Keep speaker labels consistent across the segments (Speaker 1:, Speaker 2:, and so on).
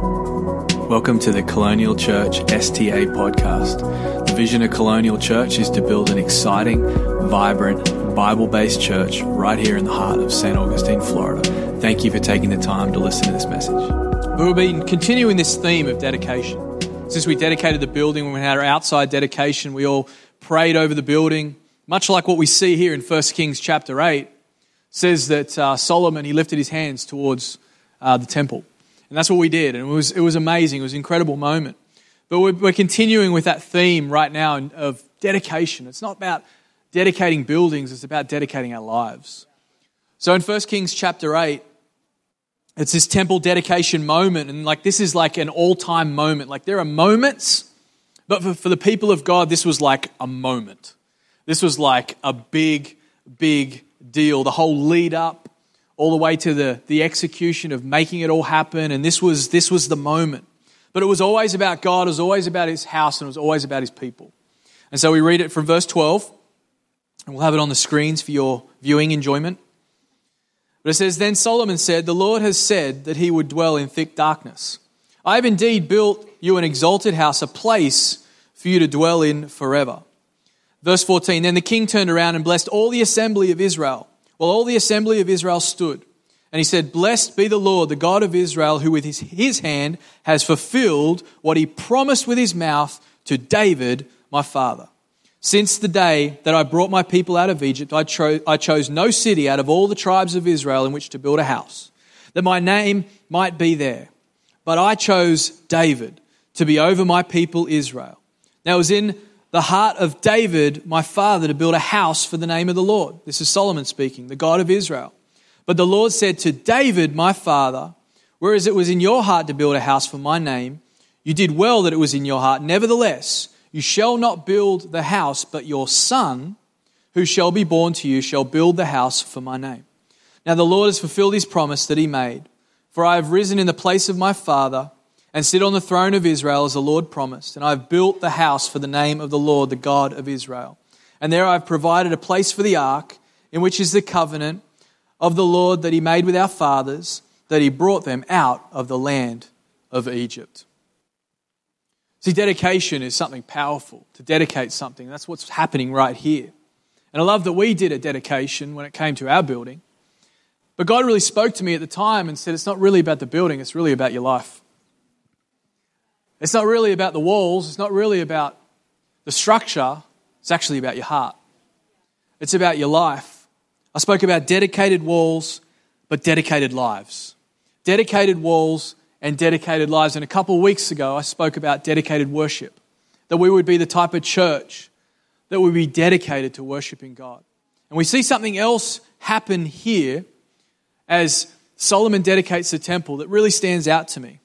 Speaker 1: Welcome to the Colonial Church STA podcast. The vision of Colonial Church is to build an exciting, vibrant, Bible based church right here in the heart of St. Augustine, Florida. Thank you for taking the time to listen to this message. We've been continuing this theme of dedication. Since we dedicated the building, when we had our outside dedication, we all prayed over the building, much like what we see here in 1 Kings chapter 8 says that uh, Solomon he lifted his hands towards uh, the temple. And that's what we did. And it was, it was amazing. It was an incredible moment. But we're, we're continuing with that theme right now of dedication. It's not about dedicating buildings, it's about dedicating our lives. So in 1 Kings chapter 8, it's this temple dedication moment. And like this is like an all time moment. Like there are moments, but for, for the people of God, this was like a moment. This was like a big, big deal. The whole lead up all the way to the, the execution of making it all happen. And this was, this was the moment. But it was always about God, it was always about his house, and it was always about his people. And so we read it from verse 12, and we'll have it on the screens for your viewing enjoyment. But it says, Then Solomon said, The Lord has said that he would dwell in thick darkness. I have indeed built you an exalted house, a place for you to dwell in forever. Verse 14 Then the king turned around and blessed all the assembly of Israel while all the assembly of Israel stood. And he said, Blessed be the Lord, the God of Israel, who with his, his hand has fulfilled what he promised with his mouth to David, my father. Since the day that I brought my people out of Egypt, I, cho- I chose no city out of all the tribes of Israel in which to build a house, that my name might be there. But I chose David to be over my people Israel. Now it was in the heart of David, my father, to build a house for the name of the Lord. This is Solomon speaking, the God of Israel. But the Lord said to David, my father, whereas it was in your heart to build a house for my name, you did well that it was in your heart. Nevertheless, you shall not build the house, but your son, who shall be born to you, shall build the house for my name. Now the Lord has fulfilled his promise that he made. For I have risen in the place of my father and sit on the throne of Israel as the Lord promised. And I have built the house for the name of the Lord, the God of Israel. And there I have provided a place for the ark, in which is the covenant of the Lord that he made with our fathers, that he brought them out of the land of Egypt. See, dedication is something powerful, to dedicate something. That's what's happening right here. And I love that we did a dedication when it came to our building. But God really spoke to me at the time and said, It's not really about the building, it's really about your life. It's not really about the walls, it's not really about the structure, it's actually about your heart. It's about your life. I spoke about dedicated walls, but dedicated lives. Dedicated walls and dedicated lives. And a couple of weeks ago, I spoke about dedicated worship. That we would be the type of church that would be dedicated to worshiping God. And we see something else happen here as Solomon dedicates the temple that really stands out to me.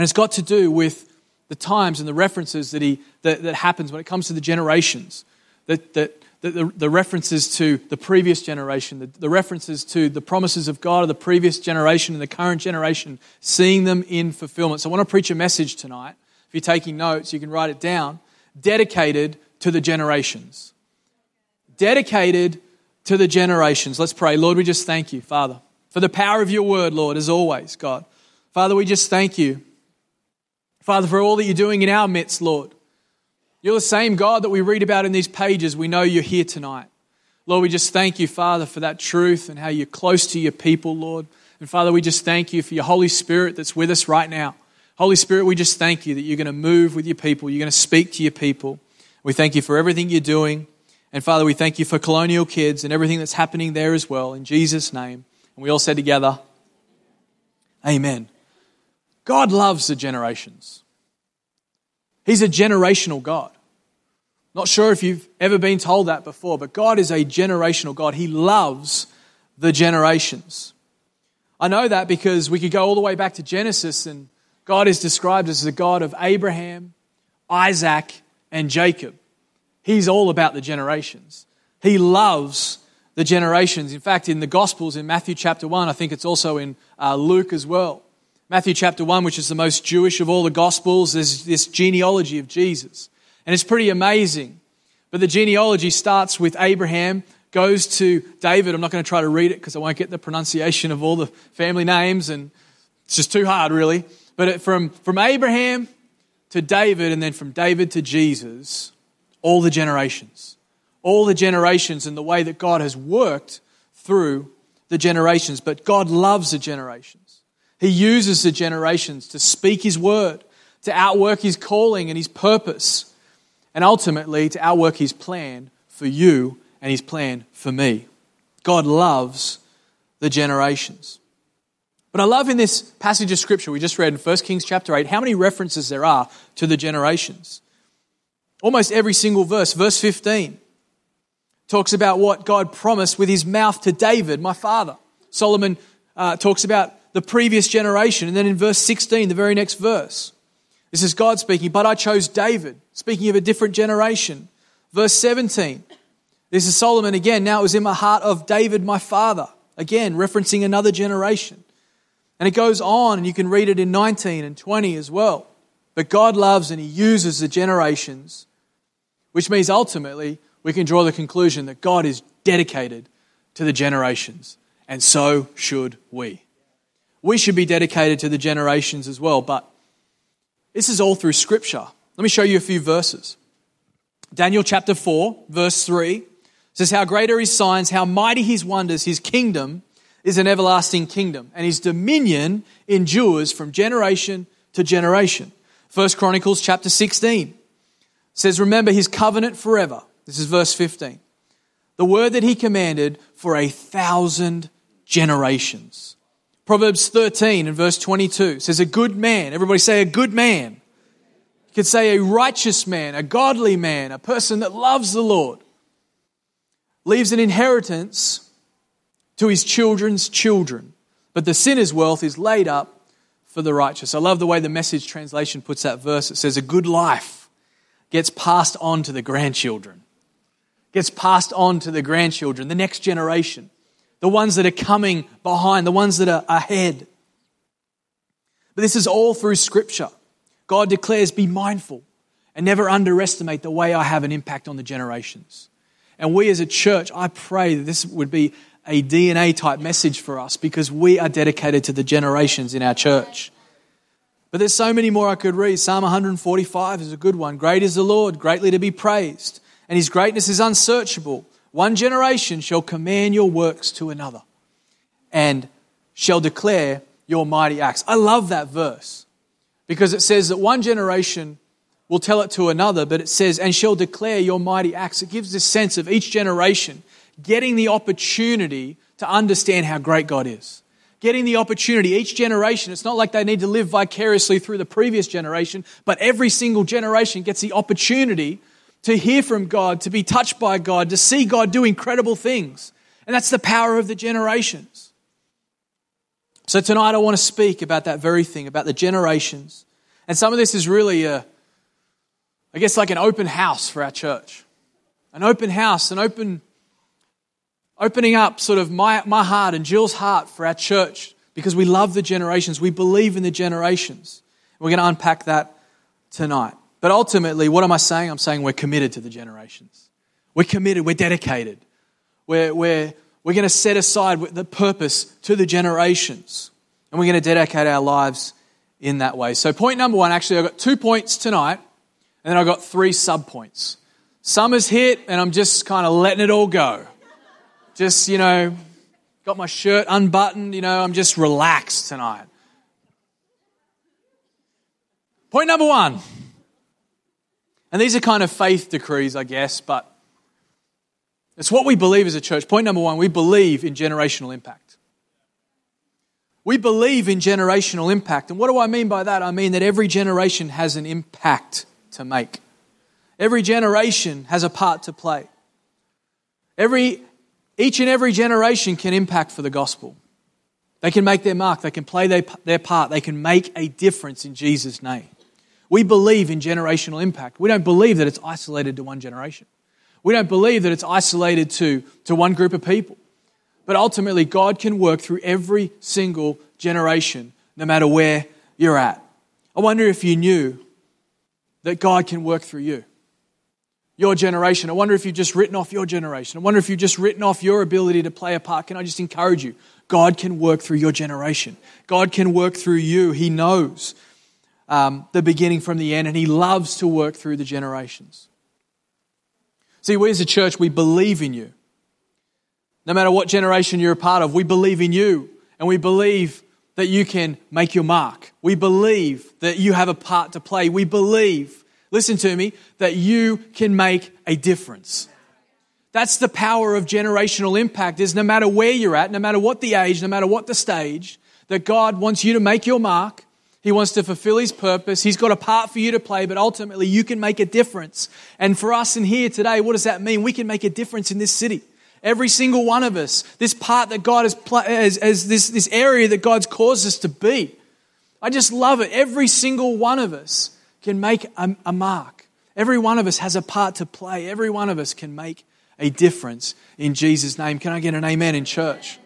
Speaker 1: And it's got to do with the times and the references that, he, that, that happens when it comes to the generations. That, that, that the, the, references to the previous generation, the, the references to the promises of God of the previous generation and the current generation, seeing them in fulfillment. So I want to preach a message tonight. If you're taking notes, you can write it down. Dedicated to the generations. Dedicated to the generations. Let's pray. Lord, we just thank you, Father, for the power of your word, Lord, as always, God. Father, we just thank you Father, for all that you're doing in our midst, Lord. You're the same God that we read about in these pages. We know you're here tonight. Lord, we just thank you, Father, for that truth and how you're close to your people, Lord. And Father, we just thank you for your Holy Spirit that's with us right now. Holy Spirit, we just thank you that you're going to move with your people. You're going to speak to your people. We thank you for everything you're doing. And Father, we thank you for Colonial Kids and everything that's happening there as well. In Jesus' name. And we all said together, Amen. God loves the generations. He's a generational God. Not sure if you've ever been told that before, but God is a generational God. He loves the generations. I know that because we could go all the way back to Genesis, and God is described as the God of Abraham, Isaac, and Jacob. He's all about the generations. He loves the generations. In fact, in the Gospels, in Matthew chapter 1, I think it's also in uh, Luke as well, Matthew chapter 1, which is the most Jewish of all the Gospels, there's this genealogy of Jesus. And it's pretty amazing. But the genealogy starts with Abraham, goes to David. I'm not going to try to read it because I won't get the pronunciation of all the family names, and it's just too hard, really. But from, from Abraham to David, and then from David to Jesus, all the generations. All the generations and the way that God has worked through the generations. But God loves the generations. He uses the generations to speak His word, to outwork His calling and His purpose, and ultimately to outwork His plan for you and His plan for me. God loves the generations. But I love in this passage of scripture we just read in 1 Kings chapter 8 how many references there are to the generations. Almost every single verse. Verse 15 talks about what God promised with his mouth to David, my father. Solomon uh, talks about the previous generation. And then in verse 16, the very next verse, this is God speaking, but I chose David, speaking of a different generation. Verse 17, this is Solomon again. Now it was in my heart of David, my father. Again, referencing another generation. And it goes on, and you can read it in 19 and 20 as well. But God loves and He uses the generations, which means ultimately we can draw the conclusion that God is dedicated to the generations, and so should we. We should be dedicated to the generations as well, but this is all through Scripture. Let me show you a few verses. Daniel chapter 4, verse 3 says, How great are his signs, how mighty his wonders, his kingdom is an everlasting kingdom, and his dominion endures from generation to generation. First Chronicles chapter 16 says, Remember his covenant forever. This is verse 15. The word that he commanded for a thousand generations. Proverbs 13 and verse 22 says, A good man, everybody say a good man. You could say a righteous man, a godly man, a person that loves the Lord, leaves an inheritance to his children's children. But the sinner's wealth is laid up for the righteous. I love the way the message translation puts that verse. It says, A good life gets passed on to the grandchildren, gets passed on to the grandchildren, the next generation, the ones that are coming behind, the ones that are ahead. But this is all through Scripture. God declares, Be mindful and never underestimate the way I have an impact on the generations. And we as a church, I pray that this would be a DNA type message for us because we are dedicated to the generations in our church. But there's so many more I could read. Psalm 145 is a good one. Great is the Lord, greatly to be praised, and his greatness is unsearchable. One generation shall command your works to another and shall declare your mighty acts. I love that verse because it says that one generation will tell it to another, but it says, and shall declare your mighty acts. It gives this sense of each generation getting the opportunity to understand how great God is. Getting the opportunity, each generation, it's not like they need to live vicariously through the previous generation, but every single generation gets the opportunity to hear from God, to be touched by God, to see God do incredible things. And that's the power of the generations. So tonight I want to speak about that very thing, about the generations. And some of this is really, a, I guess, like an open house for our church. An open house, an open opening up sort of my, my heart and Jill's heart for our church because we love the generations. We believe in the generations. We're going to unpack that tonight. But ultimately, what am I saying? I'm saying we're committed to the generations. We're committed, we're dedicated. We're, we're, we're going to set aside the purpose to the generations. And we're going to dedicate our lives in that way. So, point number one actually, I've got two points tonight, and then I've got three sub points. Summer's hit, and I'm just kind of letting it all go just, you know, got my shirt unbuttoned, you know, I'm just relaxed tonight. Point number one. And these are kind of faith decrees, I guess, but it's what we believe as a church. Point number one we believe in generational impact. We believe in generational impact. And what do I mean by that? I mean that every generation has an impact to make, every generation has a part to play. Every each and every generation can impact for the gospel. They can make their mark, they can play their, their part, they can make a difference in Jesus' name. We believe in generational impact. We don't believe that it's isolated to one generation. We don't believe that it's isolated to, to one group of people. But ultimately, God can work through every single generation, no matter where you're at. I wonder if you knew that God can work through you your generation. I wonder if you've just written off your generation. I wonder if you've just written off your ability to play a part. Can I just encourage you? God can work through your generation. God can work through you. He knows um, the beginning from the end, and He loves to work through the generations. See, we as a church, we believe in you. No matter what generation you're a part of, we believe in you, and we believe that you can make your mark. We believe that you have a part to play. We believe, listen to me, that you can make a difference. That's the power of generational impact is no matter where you're at, no matter what the age, no matter what the stage, that God wants you to make your mark. He wants to fulfill his purpose. He's got a part for you to play, but ultimately you can make a difference. And for us in here today, what does that mean? We can make a difference in this city. Every single one of us, this part that God has, as, as this, this area that God's caused us to be. I just love it. Every single one of us can make a, a mark. Every one of us has a part to play. Every one of us can make a difference in Jesus' name. Can I get an amen in church?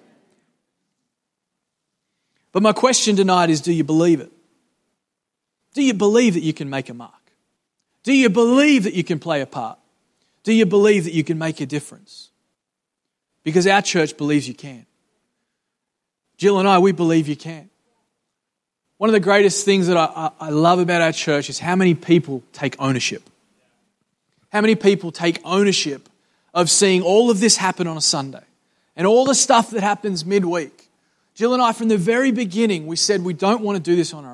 Speaker 1: But my question tonight is do you believe it? Do you believe that you can make a mark? Do you believe that you can play a part? Do you believe that you can make a difference? Because our church believes you can. Jill and I, we believe you can. One of the greatest things that I, I, love about our church is how many people take ownership. How many people take ownership of seeing all of this happen on a Sunday and all the stuff that happens midweek. Jill and I, from the very beginning, we said we don't want to do this on our own.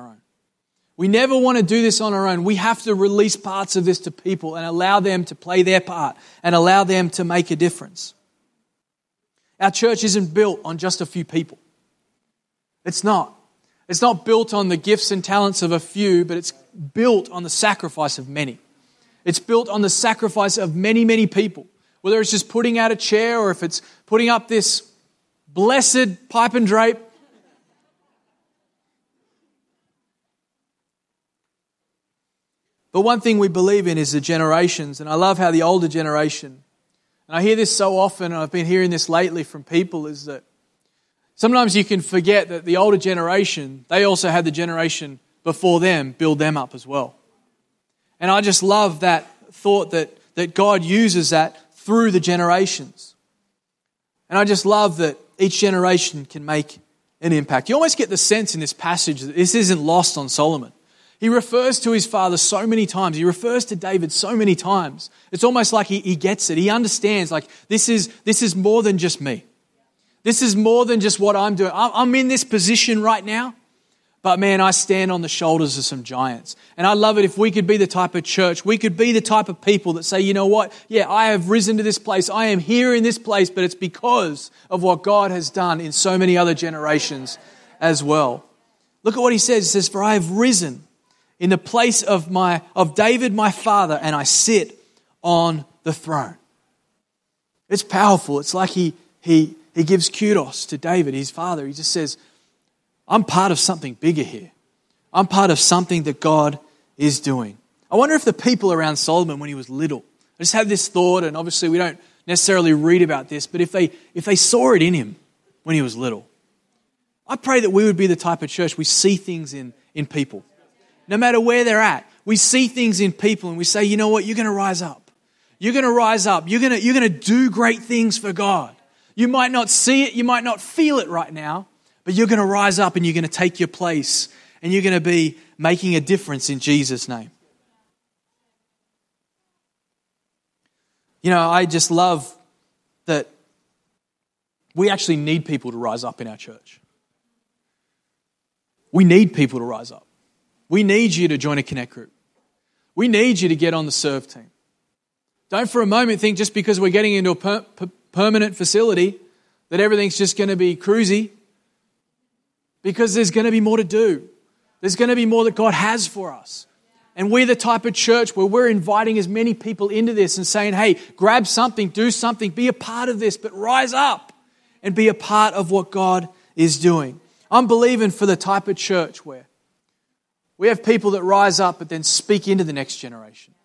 Speaker 1: We never want to do this on our own. We have to release parts of this to people and allow them to play their part and allow them to make a difference. Our church isn't built on just a few people. It's not. It's not built on the gifts and talents of a few, but it's built on the sacrifice of many. It's built on the sacrifice of many, many people whether it's just putting out a chair or if it's putting up this blessed pipe and drape. But one thing we believe in is the generations, and I love how the older generation, and I hear this so often, and I've been hearing this lately from people, is that sometimes you can forget that the older generation, they also had the generation before them build them up as well. And I just love that thought that, that God uses that through the generations. And I just love that each generation can make an impact. You almost get the sense in this passage that this isn't lost on Solomon. He refers to his father so many times. He refers to David so many times. It's almost like he, he gets it. He understands, like, this is, this is more than just me. This is more than just what I'm doing. I'm in this position right now. But man, I stand on the shoulders of some giants. And I love it if we could be the type of church, we could be the type of people that say, you know what? Yeah, I have risen to this place. I am here in this place, but it's because of what God has done in so many other generations as well. Look at what he says. He says, For I have risen in the place of my of David my father, and I sit on the throne. It's powerful. It's like he he he gives kudos to David, his father. He just says, I'm part of something bigger here. I'm part of something that God is doing. I wonder if the people around Solomon when he was little, I just have this thought, and obviously we don't necessarily read about this, but if they, if they saw it in him when he was little, I pray that we would be the type of church we see things in, in people. No matter where they're at, we see things in people and we say, you know what, you're going to rise up. You're going to rise up. You're going to, you're going to do great things for God. You might not see it, you might not feel it right now, but you're going to rise up and you're going to take your place and you're going to be making a difference in Jesus' name. You know, I just love that we actually need people to rise up in our church. We need people to rise up. We need you to join a connect group. We need you to get on the serve team. Don't for a moment think just because we're getting into a per- per- permanent facility that everything's just going to be cruisy because there's going to be more to do. There's going to be more that God has for us. And we're the type of church where we're inviting as many people into this and saying, hey, grab something, do something, be a part of this, but rise up and be a part of what God is doing. I'm believing for the type of church where we have people that rise up but then speak into the next generation,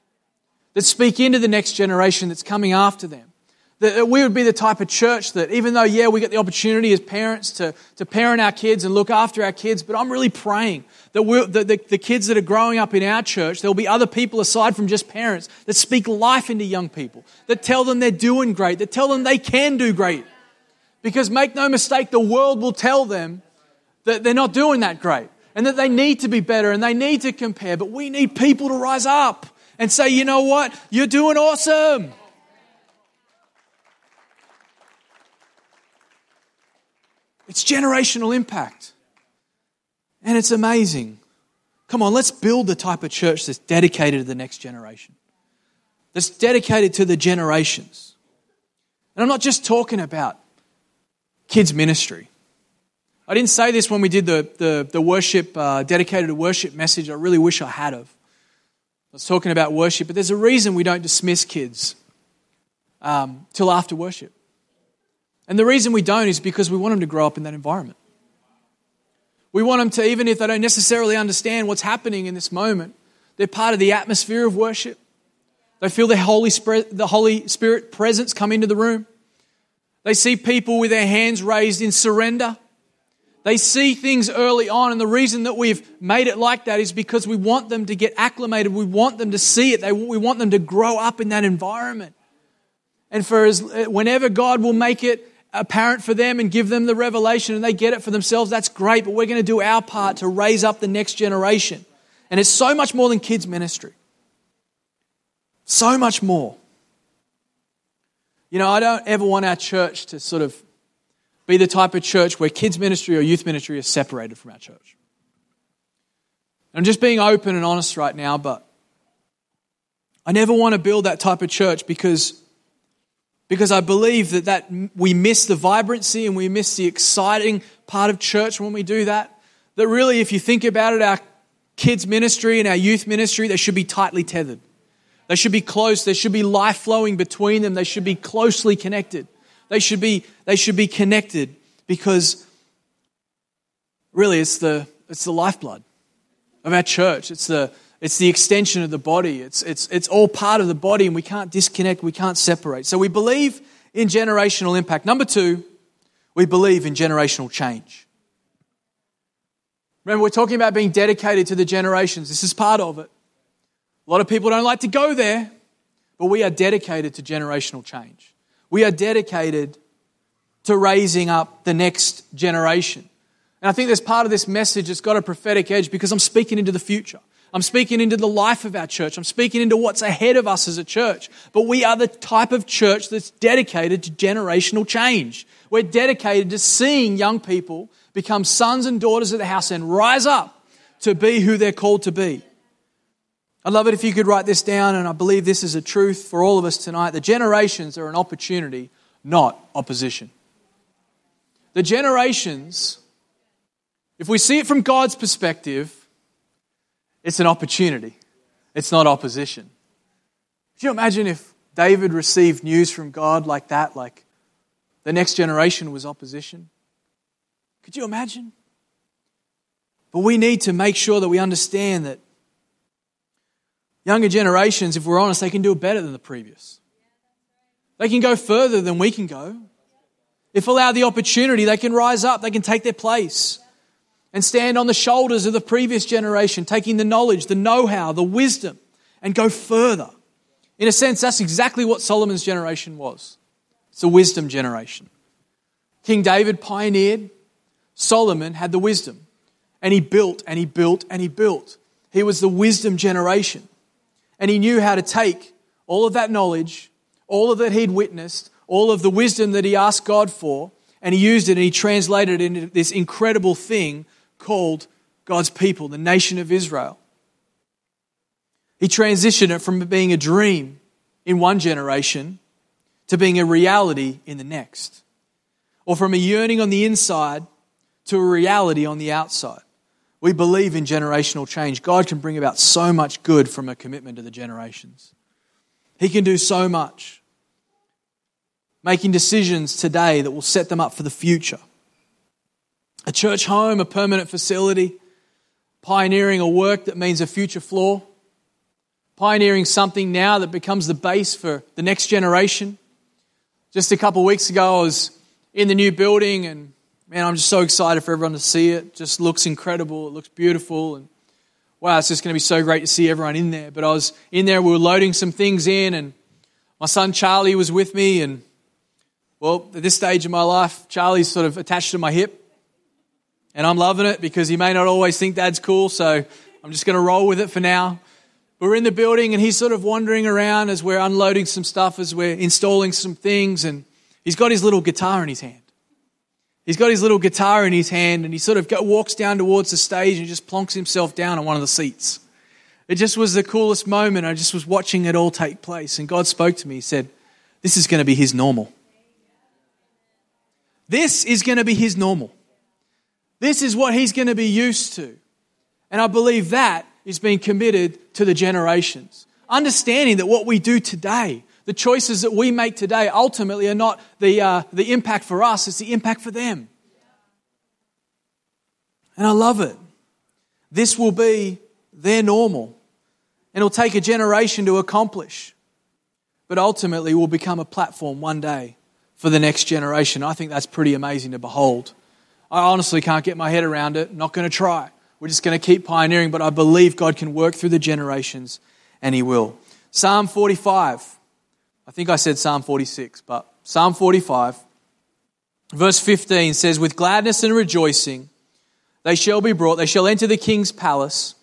Speaker 1: that speak into the next generation that's coming after them. That we would be the type of church that, even though, yeah, we get the opportunity as parents to, to parent our kids and look after our kids, but I'm really praying that, that the, the kids that are growing up in our church, there'll be other people aside from just parents that speak life into young people, that tell them they're doing great, that tell them they can do great. Because make no mistake, the world will tell them that they're not doing that great. And that they need to be better and they need to compare, but we need people to rise up and say, you know what? You're doing awesome. It's generational impact. And it's amazing. Come on, let's build the type of church that's dedicated to the next generation, that's dedicated to the generations. And I'm not just talking about kids' ministry. I didn't say this when we did the, the, the worship, uh, dedicated to worship message. I really wish I had of. I was talking about worship, but there's a reason we don't dismiss kids um, till after worship. And the reason we don't is because we want them to grow up in that environment. We want them to, even if they don't necessarily understand what's happening in this moment, they're part of the atmosphere of worship. They feel the Holy Spirit, the Holy Spirit presence come into the room. They see people with their hands raised in surrender. They see things early on, and the reason that we've made it like that is because we want them to get acclimated. We want them to see it. They, we want them to grow up in that environment. And for as, whenever God will make it apparent for them and give them the revelation and they get it for themselves, that's great. But we're going to do our part to raise up the next generation. And it's so much more than kids' ministry. So much more. You know, I don't ever want our church to sort of be the type of church where kids' ministry or youth ministry is separated from our church. I'm just being open and honest right now, but I never want to build that type of church because because I believe that, that we miss the vibrancy and we miss the exciting part of church when we do that. That really, if you think about it, our kids' ministry and our youth ministry, they should be tightly tethered. They should be close. There should be life flowing between them. They should be closely connected. They should be, they should be connected because really it's the, it's the lifeblood of our church. It's the, it's the extension of the body. It's, it's, it's all part of the body, and we can't disconnect, we can't separate. So we believe in generational impact. Number two, we believe in generational change. Remember, we're talking about being dedicated to the generations. This is part of it. A lot of people don't like to go there, but we are dedicated to generational change. We are dedicated to raising up the next generation. And I think there's part of this message that's got a prophetic edge because I'm speaking into the future. I'm speaking into the life of our church. I'm speaking into what's ahead of us as a church. But we are the type of church that's dedicated to generational change. We're dedicated to seeing young people become sons and daughters of the house and rise up to be who they're called to be. I'd love it if you could write this down, and I believe this is a truth for all of us tonight. The generations are an opportunity, not opposition. The generations, if we see it from God's perspective, it's an opportunity, it's not opposition. Could you imagine if David received news from God like that, like the next generation was opposition? Could you imagine? But we need to make sure that we understand that younger generations, if we're honest, they can do it better than the previous. They can go further than we can go. If allowed the opportunity, they can rise up, they can take their place and stand on the shoulders of the previous generation, taking the knowledge, the know how, the wisdom, and go further. In a sense, that's exactly what Solomon's generation was. It's a wisdom generation. King David pioneered, Solomon had the wisdom. And he built and he built and he built. He was the wisdom generation. And he knew how to take all of that knowledge, all of that he'd witnessed, all of the wisdom that he asked God for, and he used it and he translated it into this incredible thing called God's people, the nation of Israel. He transitioned it from being a dream in one generation to being a reality in the next, or from a yearning on the inside to a reality on the outside. We believe in generational change. God can bring about so much good from a commitment to the generations. He can do so much. Making decisions today that will set them up for the future a church home, a permanent facility, pioneering a work that means a future floor, pioneering something now that becomes the base for the next generation. Just a couple weeks ago, I was in the new building, and man, I'm just so excited for everyone to see it. just looks incredible. It looks beautiful, and wow, it's just going to be so great to see everyone in there. But I was in there, we were loading some things in, and my son Charlie was with me, and well, at this stage of my life, Charlie's sort of attached to my hip And I'm loving it because he may not always think dad's cool, so I'm just going to roll with it for now. We're in the building and he's sort of wandering around as we're unloading some stuff, as we're installing some things, and he's got his little guitar in his hand. He's got his little guitar in his hand and he sort of walks down towards the stage and just plonks himself down on one of the seats. It just was the coolest moment. I just was watching it all take place. And God spoke to me. He said, This is going to be his normal. This is going to be his normal. This is what he's going to be used to. And I believe that is being committed to the generations. Understanding that what we do today, the choices that we make today, ultimately are not the, uh, the impact for us, it's the impact for them. And I love it. This will be their normal. And it'll take a generation to accomplish. But ultimately, will become a platform one day for the next generation. I think that's pretty amazing to behold. I honestly can't get my head around it. Not going to try. We're just going to keep pioneering, but I believe God can work through the generations, and He will. Psalm 45. I think I said Psalm 46, but Psalm 45, verse 15 says, With gladness and rejoicing they shall be brought, they shall enter the king's palace.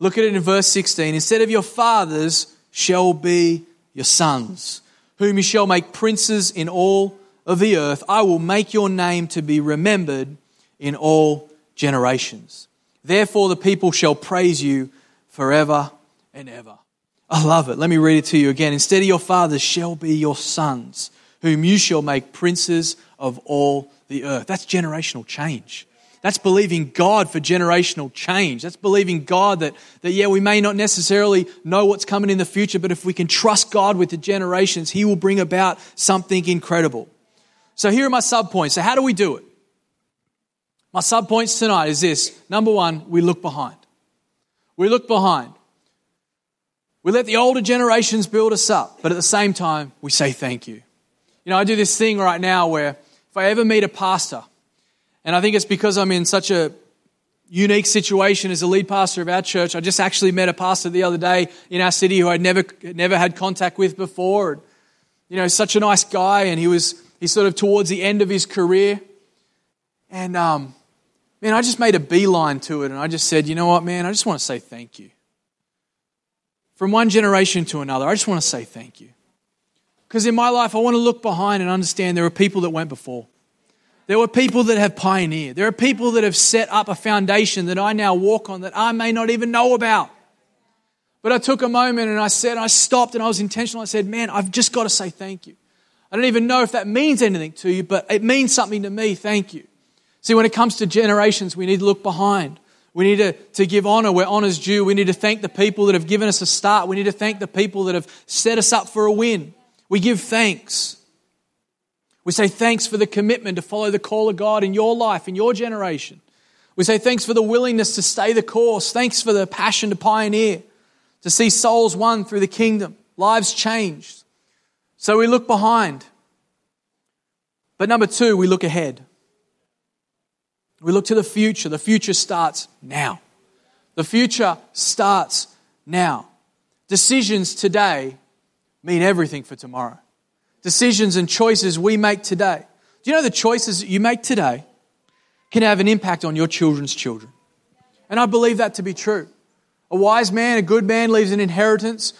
Speaker 1: Look at it in verse 16. Instead of your fathers shall be your sons, whom you shall make princes in all of the earth. I will make your name to be remembered in all generations. Therefore, the people shall praise you forever and ever. I love it. Let me read it to you again. Instead of your fathers shall be your sons, whom you shall make princes of all the earth. That's generational change. That's believing God for generational change. That's believing God that, that, yeah, we may not necessarily know what's coming in the future, but if we can trust God with the generations, He will bring about something incredible. So here are my sub points. So, how do we do it? My sub points tonight is this number one, we look behind. We look behind. We let the older generations build us up, but at the same time, we say thank you. You know, I do this thing right now where if I ever meet a pastor, and I think it's because I'm in such a unique situation as a lead pastor of our church. I just actually met a pastor the other day in our city who I'd never, never had contact with before. And, you know, such a nice guy, and he was he's sort of towards the end of his career. And um, man, I just made a beeline to it, and I just said, you know what, man, I just want to say thank you. From one generation to another, I just want to say thank you. Because in my life, I want to look behind and understand there are people that went before. There were people that have pioneered. There are people that have set up a foundation that I now walk on that I may not even know about. But I took a moment and I said, I stopped and I was intentional. I said, man, I've just got to say thank you. I don't even know if that means anything to you, but it means something to me. Thank you. See, when it comes to generations, we need to look behind. We need to, to give honor where honor's due. We need to thank the people that have given us a start. We need to thank the people that have set us up for a win. We give thanks. We say thanks for the commitment to follow the call of God in your life, in your generation. We say thanks for the willingness to stay the course. Thanks for the passion to pioneer, to see souls won through the kingdom, lives changed. So we look behind. But number two, we look ahead. We look to the future. The future starts now. The future starts now. Decisions today mean everything for tomorrow decisions and choices we make today. Do you know the choices that you make today can have an impact on your children's children? And I believe that to be true. A wise man, a good man, leaves an inheritance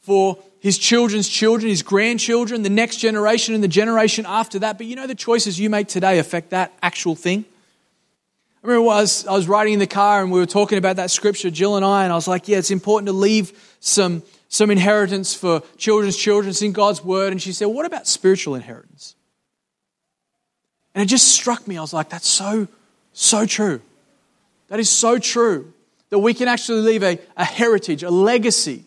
Speaker 1: for his children's children, his grandchildren, the next generation, and the generation after that. But you know, the choices you make today affect that actual thing. I remember I was, I was riding in the car and we were talking about that scripture, Jill and I, and I was like, yeah, it's important to leave some some inheritance for children's children. It's in God's word. And she said, What about spiritual inheritance? And it just struck me. I was like, That's so, so true. That is so true. That we can actually leave a, a heritage, a legacy,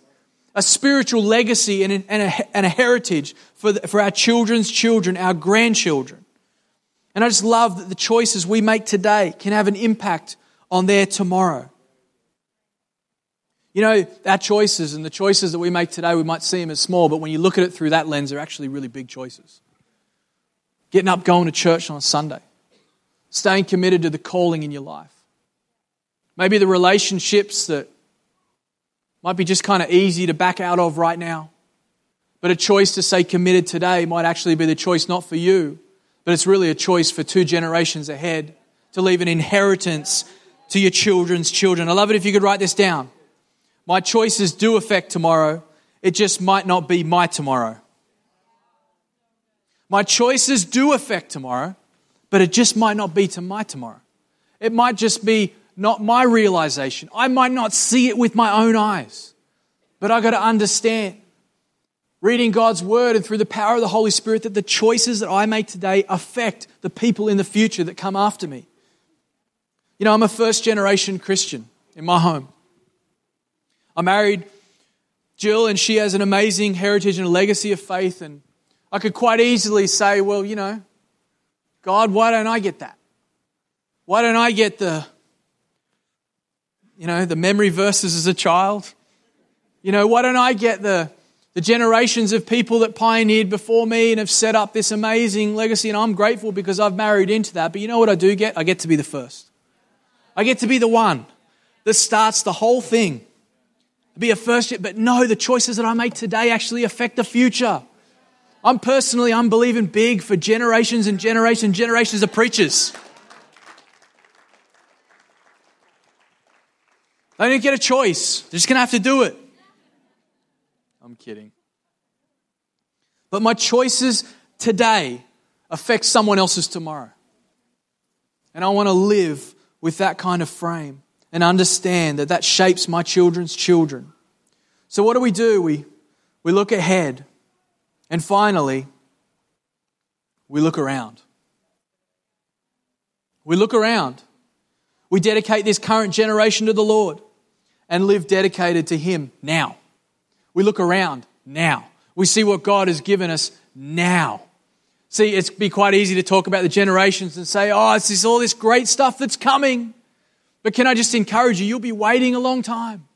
Speaker 1: a spiritual legacy, and, and, a, and a heritage for, the, for our children's children, our grandchildren. And I just love that the choices we make today can have an impact on their tomorrow. You know, our choices and the choices that we make today, we might see them as small, but when you look at it through that lens, they're actually really big choices. Getting up, going to church on a Sunday, staying committed to the calling in your life. Maybe the relationships that might be just kind of easy to back out of right now. But a choice to say committed today might actually be the choice not for you, but it's really a choice for two generations ahead to leave an inheritance to your children's children. I love it if you could write this down. My choices do affect tomorrow, it just might not be my tomorrow. My choices do affect tomorrow, but it just might not be to my tomorrow. It might just be not my realization. I might not see it with my own eyes, but I got to understand reading God's word and through the power of the Holy Spirit that the choices that I make today affect the people in the future that come after me. You know, I'm a first generation Christian in my home. I married Jill, and she has an amazing heritage and a legacy of faith. And I could quite easily say, well, you know, God, why don't I get that? Why don't I get the, you know, the memory verses as a child? You know, why don't I get the, the generations of people that pioneered before me and have set up this amazing legacy. And I'm grateful because I've married into that. But you know what I do get? I get to be the first. I get to be the one that starts the whole thing. Be a first, but no, the choices that I make today actually affect the future. I'm personally, I'm believing big for generations and generations and generations of preachers. They don't get a choice. They're just going to have to do it. I'm kidding. But my choices today affect someone else's tomorrow. And I want to live with that kind of frame and understand that that shapes my children's children. So, what do we do? We, we look ahead. And finally, we look around. We look around. We dedicate this current generation to the Lord and live dedicated to Him now. We look around now. We see what God has given us now. See, it's be quite easy to talk about the generations and say, oh, it's this, all this great stuff that's coming. But can I just encourage you? You'll be waiting a long time.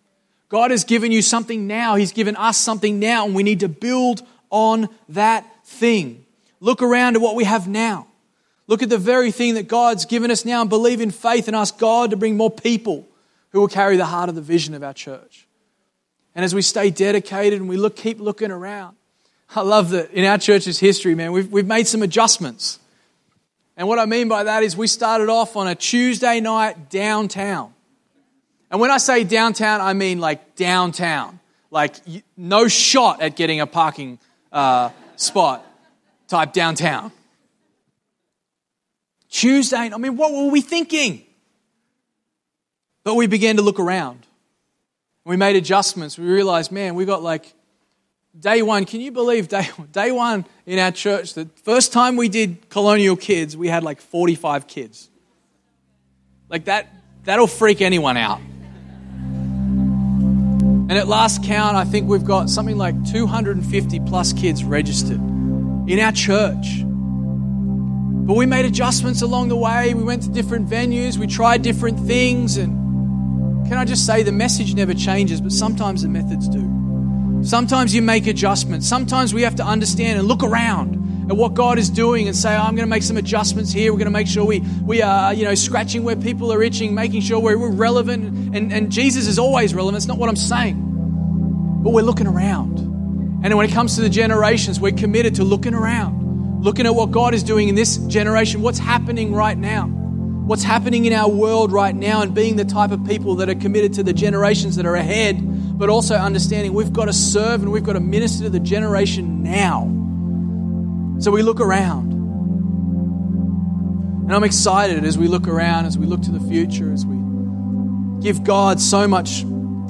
Speaker 1: God has given you something now. He's given us something now, and we need to build on that thing. Look around at what we have now. Look at the very thing that God's given us now and believe in faith and ask God to bring more people who will carry the heart of the vision of our church. And as we stay dedicated and we look, keep looking around, I love that in our church's history, man, we've, we've made some adjustments. And what I mean by that is we started off on a Tuesday night downtown. And when I say downtown, I mean like downtown. Like no shot at getting a parking uh, spot type downtown. Tuesday, I mean, what were we thinking? But we began to look around. We made adjustments. We realized, man, we got like day one. Can you believe day, day one in our church, the first time we did colonial kids, we had like 45 kids. Like that, that'll freak anyone out. And at last count, I think we've got something like 250 plus kids registered in our church. But we made adjustments along the way. We went to different venues, we tried different things, and can I just say the message never changes, but sometimes the methods do. Sometimes you make adjustments. Sometimes we have to understand and look around at what God is doing and say, oh, I'm going to make some adjustments here. We're going to make sure we, we are, you know, scratching where people are itching, making sure we're, we're relevant. And, and Jesus is always relevant. It's not what I'm saying. But we're looking around. And when it comes to the generations, we're committed to looking around, looking at what God is doing in this generation, what's happening right now what's happening in our world right now and being the type of people that are committed to the generations that are ahead, but also understanding we've got to serve and we've got to minister to the generation now. So we look around. And I'm excited as we look around, as we look to the future, as we give God so much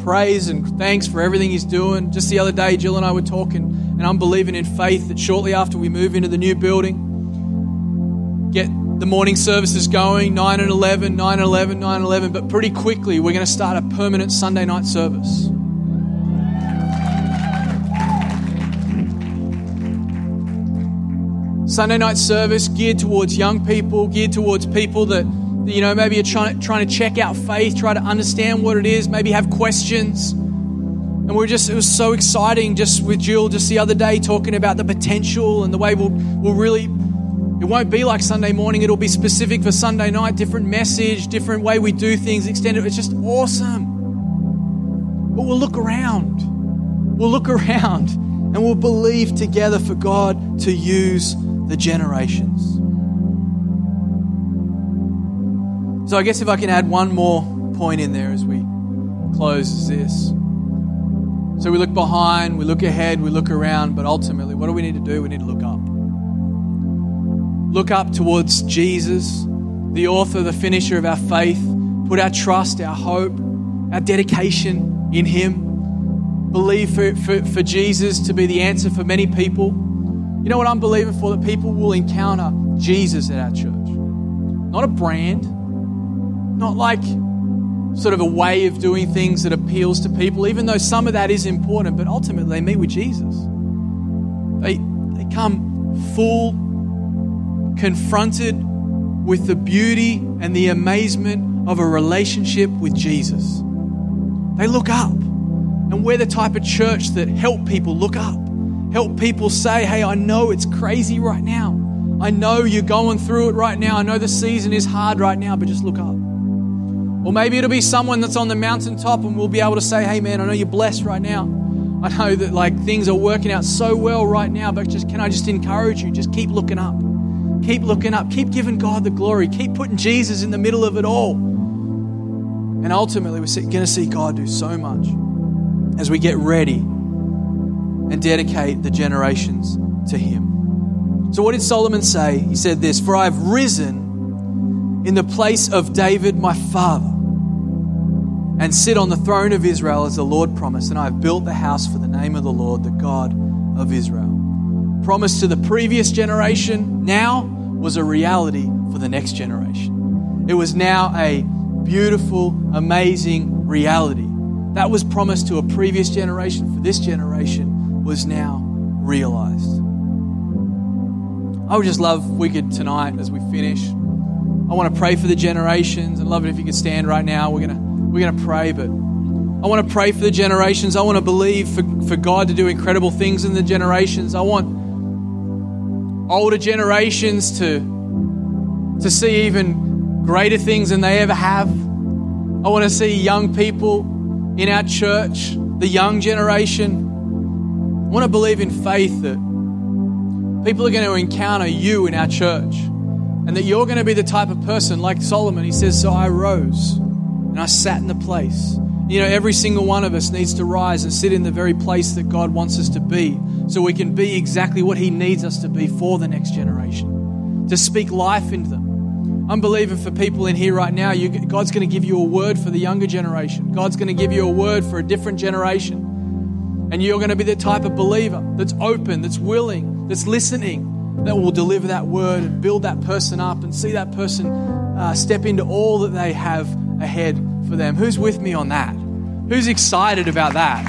Speaker 1: praise and thanks for everything He's doing. Just the other day, Jill and I were talking, and I'm believing in faith that shortly after we move into the new building, get the morning services going 9 and 11, 9 and 11, 9 and 11, but pretty quickly we're going to start a permanent Sunday night service. Sunday night service geared towards young people, geared towards people that, you know, maybe are trying, trying to check out faith, try to understand what it is, maybe have questions. And we are just, it was so exciting just with Jill just the other day talking about the potential and the way we'll, we'll really it won't be like Sunday morning, it'll be specific for Sunday night, different message, different way we do things, extended. It's just awesome. But we'll look around. We'll look around and we'll believe together for God to use the generations. So I guess if I can add one more point in there as we close is this. So we look behind, we look ahead, we look around, but ultimately, what do we need to do? We need to look up. Look up towards Jesus, the author, the finisher of our faith. Put our trust, our hope, our dedication in Him. Believe for, for, for Jesus to be the answer for many people. You know what I'm believing for? That people will encounter Jesus at our church. Not a brand, not like sort of a way of doing things that appeals to people, even though some of that is important, but ultimately they meet with Jesus. They, they come full, confronted with the beauty and the amazement of a relationship with Jesus. They look up. And we're the type of church that help people look up. Help people say, hey, I know it's crazy right now. I know you're going through it right now. I know the season is hard right now, but just look up. Or maybe it'll be someone that's on the mountaintop and we'll be able to say, hey man, I know you're blessed right now. I know that like things are working out so well right now, but just can I just encourage you? Just keep looking up. Keep looking up. Keep giving God the glory. Keep putting Jesus in the middle of it all. And ultimately, we're going to see God do so much as we get ready and dedicate the generations to Him. So, what did Solomon say? He said this For I have risen in the place of David my father and sit on the throne of Israel as the Lord promised, and I have built the house for the name of the Lord, the God of Israel. Promise to the previous generation now was a reality for the next generation. It was now a beautiful, amazing reality. That was promised to a previous generation for this generation was now realized. I would just love we could tonight as we finish. I want to pray for the generations. I'd love it if you could stand right now. We're gonna we're to pray, but I want to pray for the generations. I want to believe for, for God to do incredible things in the generations. I want older generations to, to see even greater things than they ever have. I want to see young people in our church, the young generation. I want to believe in faith that people are going to encounter you in our church and that you're going to be the type of person like Solomon. He says, So I rose and I sat in the place. You know, every single one of us needs to rise and sit in the very place that God wants us to be so we can be exactly what He needs us to be for the next generation, to speak life into them. I'm believing for people in here right now, you, God's going to give you a word for the younger generation. God's going to give you a word for a different generation. And you're going to be the type of believer that's open, that's willing, that's listening, that will deliver that word and build that person up and see that person uh, step into all that they have ahead for them. Who's with me on that? Who's excited about that?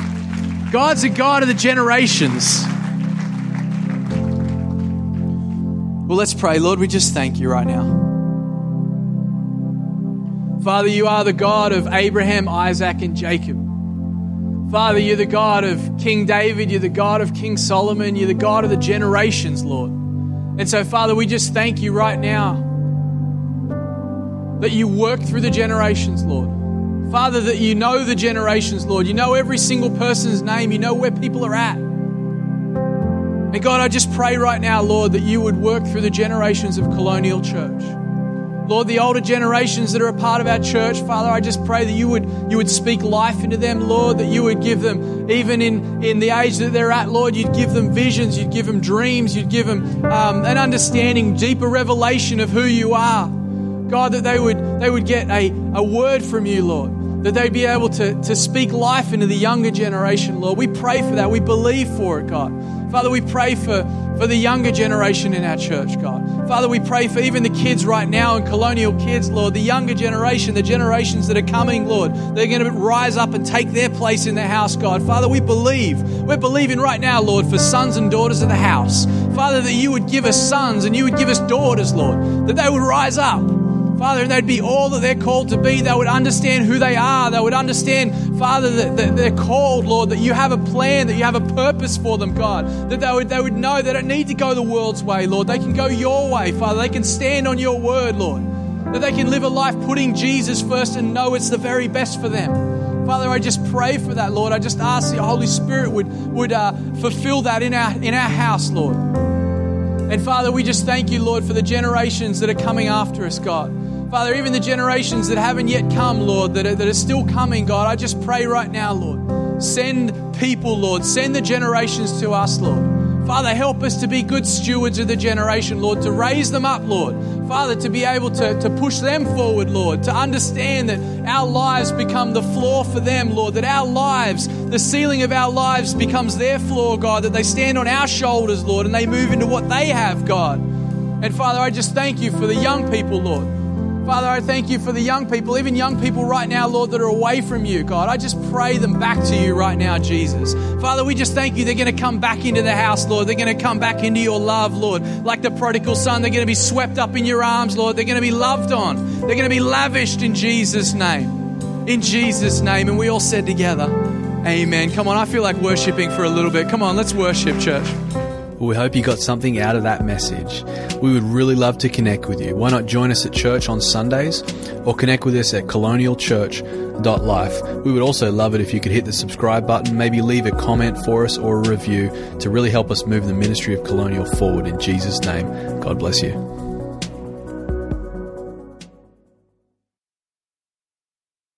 Speaker 1: God's a God of the generations. Well, let's pray. Lord, we just thank you right now. Father, you are the God of Abraham, Isaac, and Jacob. Father, you're the God of King David, you're the God of King Solomon, you're the God of the generations, Lord. And so, Father, we just thank you right now that you work through the generations, Lord. Father, that you know the generations, Lord. You know every single person's name. You know where people are at. And God, I just pray right now, Lord, that you would work through the generations of Colonial Church. Lord, the older generations that are a part of our church, Father, I just pray that you would, you would speak life into them, Lord, that you would give them, even in, in the age that they're at, Lord, you'd give them visions, you'd give them dreams, you'd give them um, an understanding, deeper revelation of who you are. God, that they would, they would get a, a word from you, Lord, that they'd be able to, to speak life into the younger generation, Lord. We pray for that. We believe for it, God. Father, we pray for, for the younger generation in our church, God. Father, we pray for even the kids right now and colonial kids, Lord, the younger generation, the generations that are coming, Lord. They're going to rise up and take their place in the house, God. Father, we believe. We're believing right now, Lord, for sons and daughters of the house. Father, that you would give us sons and you would give us daughters, Lord, that they would rise up Father, and they'd be all that they're called to be. They would understand who they are. They would understand, Father, that, they're called, Lord, that you have a plan, that you have a purpose for them, God. That they would, they would know they don't need to go the world's way, Lord. They can go your way, Father. They can stand on your word, Lord. That they can live a life putting Jesus first and know it's the very best for them. Father, I just pray for that, Lord. I just ask the Holy Spirit would, would uh, fulfill that in our, in our house, Lord. And Father, we just thank you, Lord, for the generations that are coming after us, God. Father, even the generations that haven't yet come, Lord, that are, that are still coming, God, I just pray right now, Lord, send people, Lord, send the generations to us, Lord. Father, help us to be good stewards of the generation, Lord, to raise them up, Lord. Father, to be able to, to push them forward, Lord, to understand that our lives become the floor for them, Lord, that our lives, the ceiling of our lives becomes their floor, God, that they stand on our shoulders, Lord, and they move into what they have, God. And Father, I just thank you for the young people, Lord. Father, I thank you for the young people, even young people right now, Lord, that are away from you, God. I just pray them back to you right now, Jesus. Father, we just thank you. They're going to come back into the house, Lord. They're going to come back into your love, Lord. Like the prodigal son, they're going to be swept up in your arms, Lord. They're going to be loved on. They're going to be lavished in Jesus' name. In Jesus' name. And we all said together, Amen. Come on, I feel like worshiping for a little bit. Come on, let's worship, church.
Speaker 2: We hope you got something out of that message. We would really love to connect with you. Why not join us at church on Sundays or connect with us at colonialchurch.life. We would also love it if you could hit the subscribe button, maybe leave a comment for us or a review to really help us move the ministry of Colonial forward in Jesus' name. God bless you.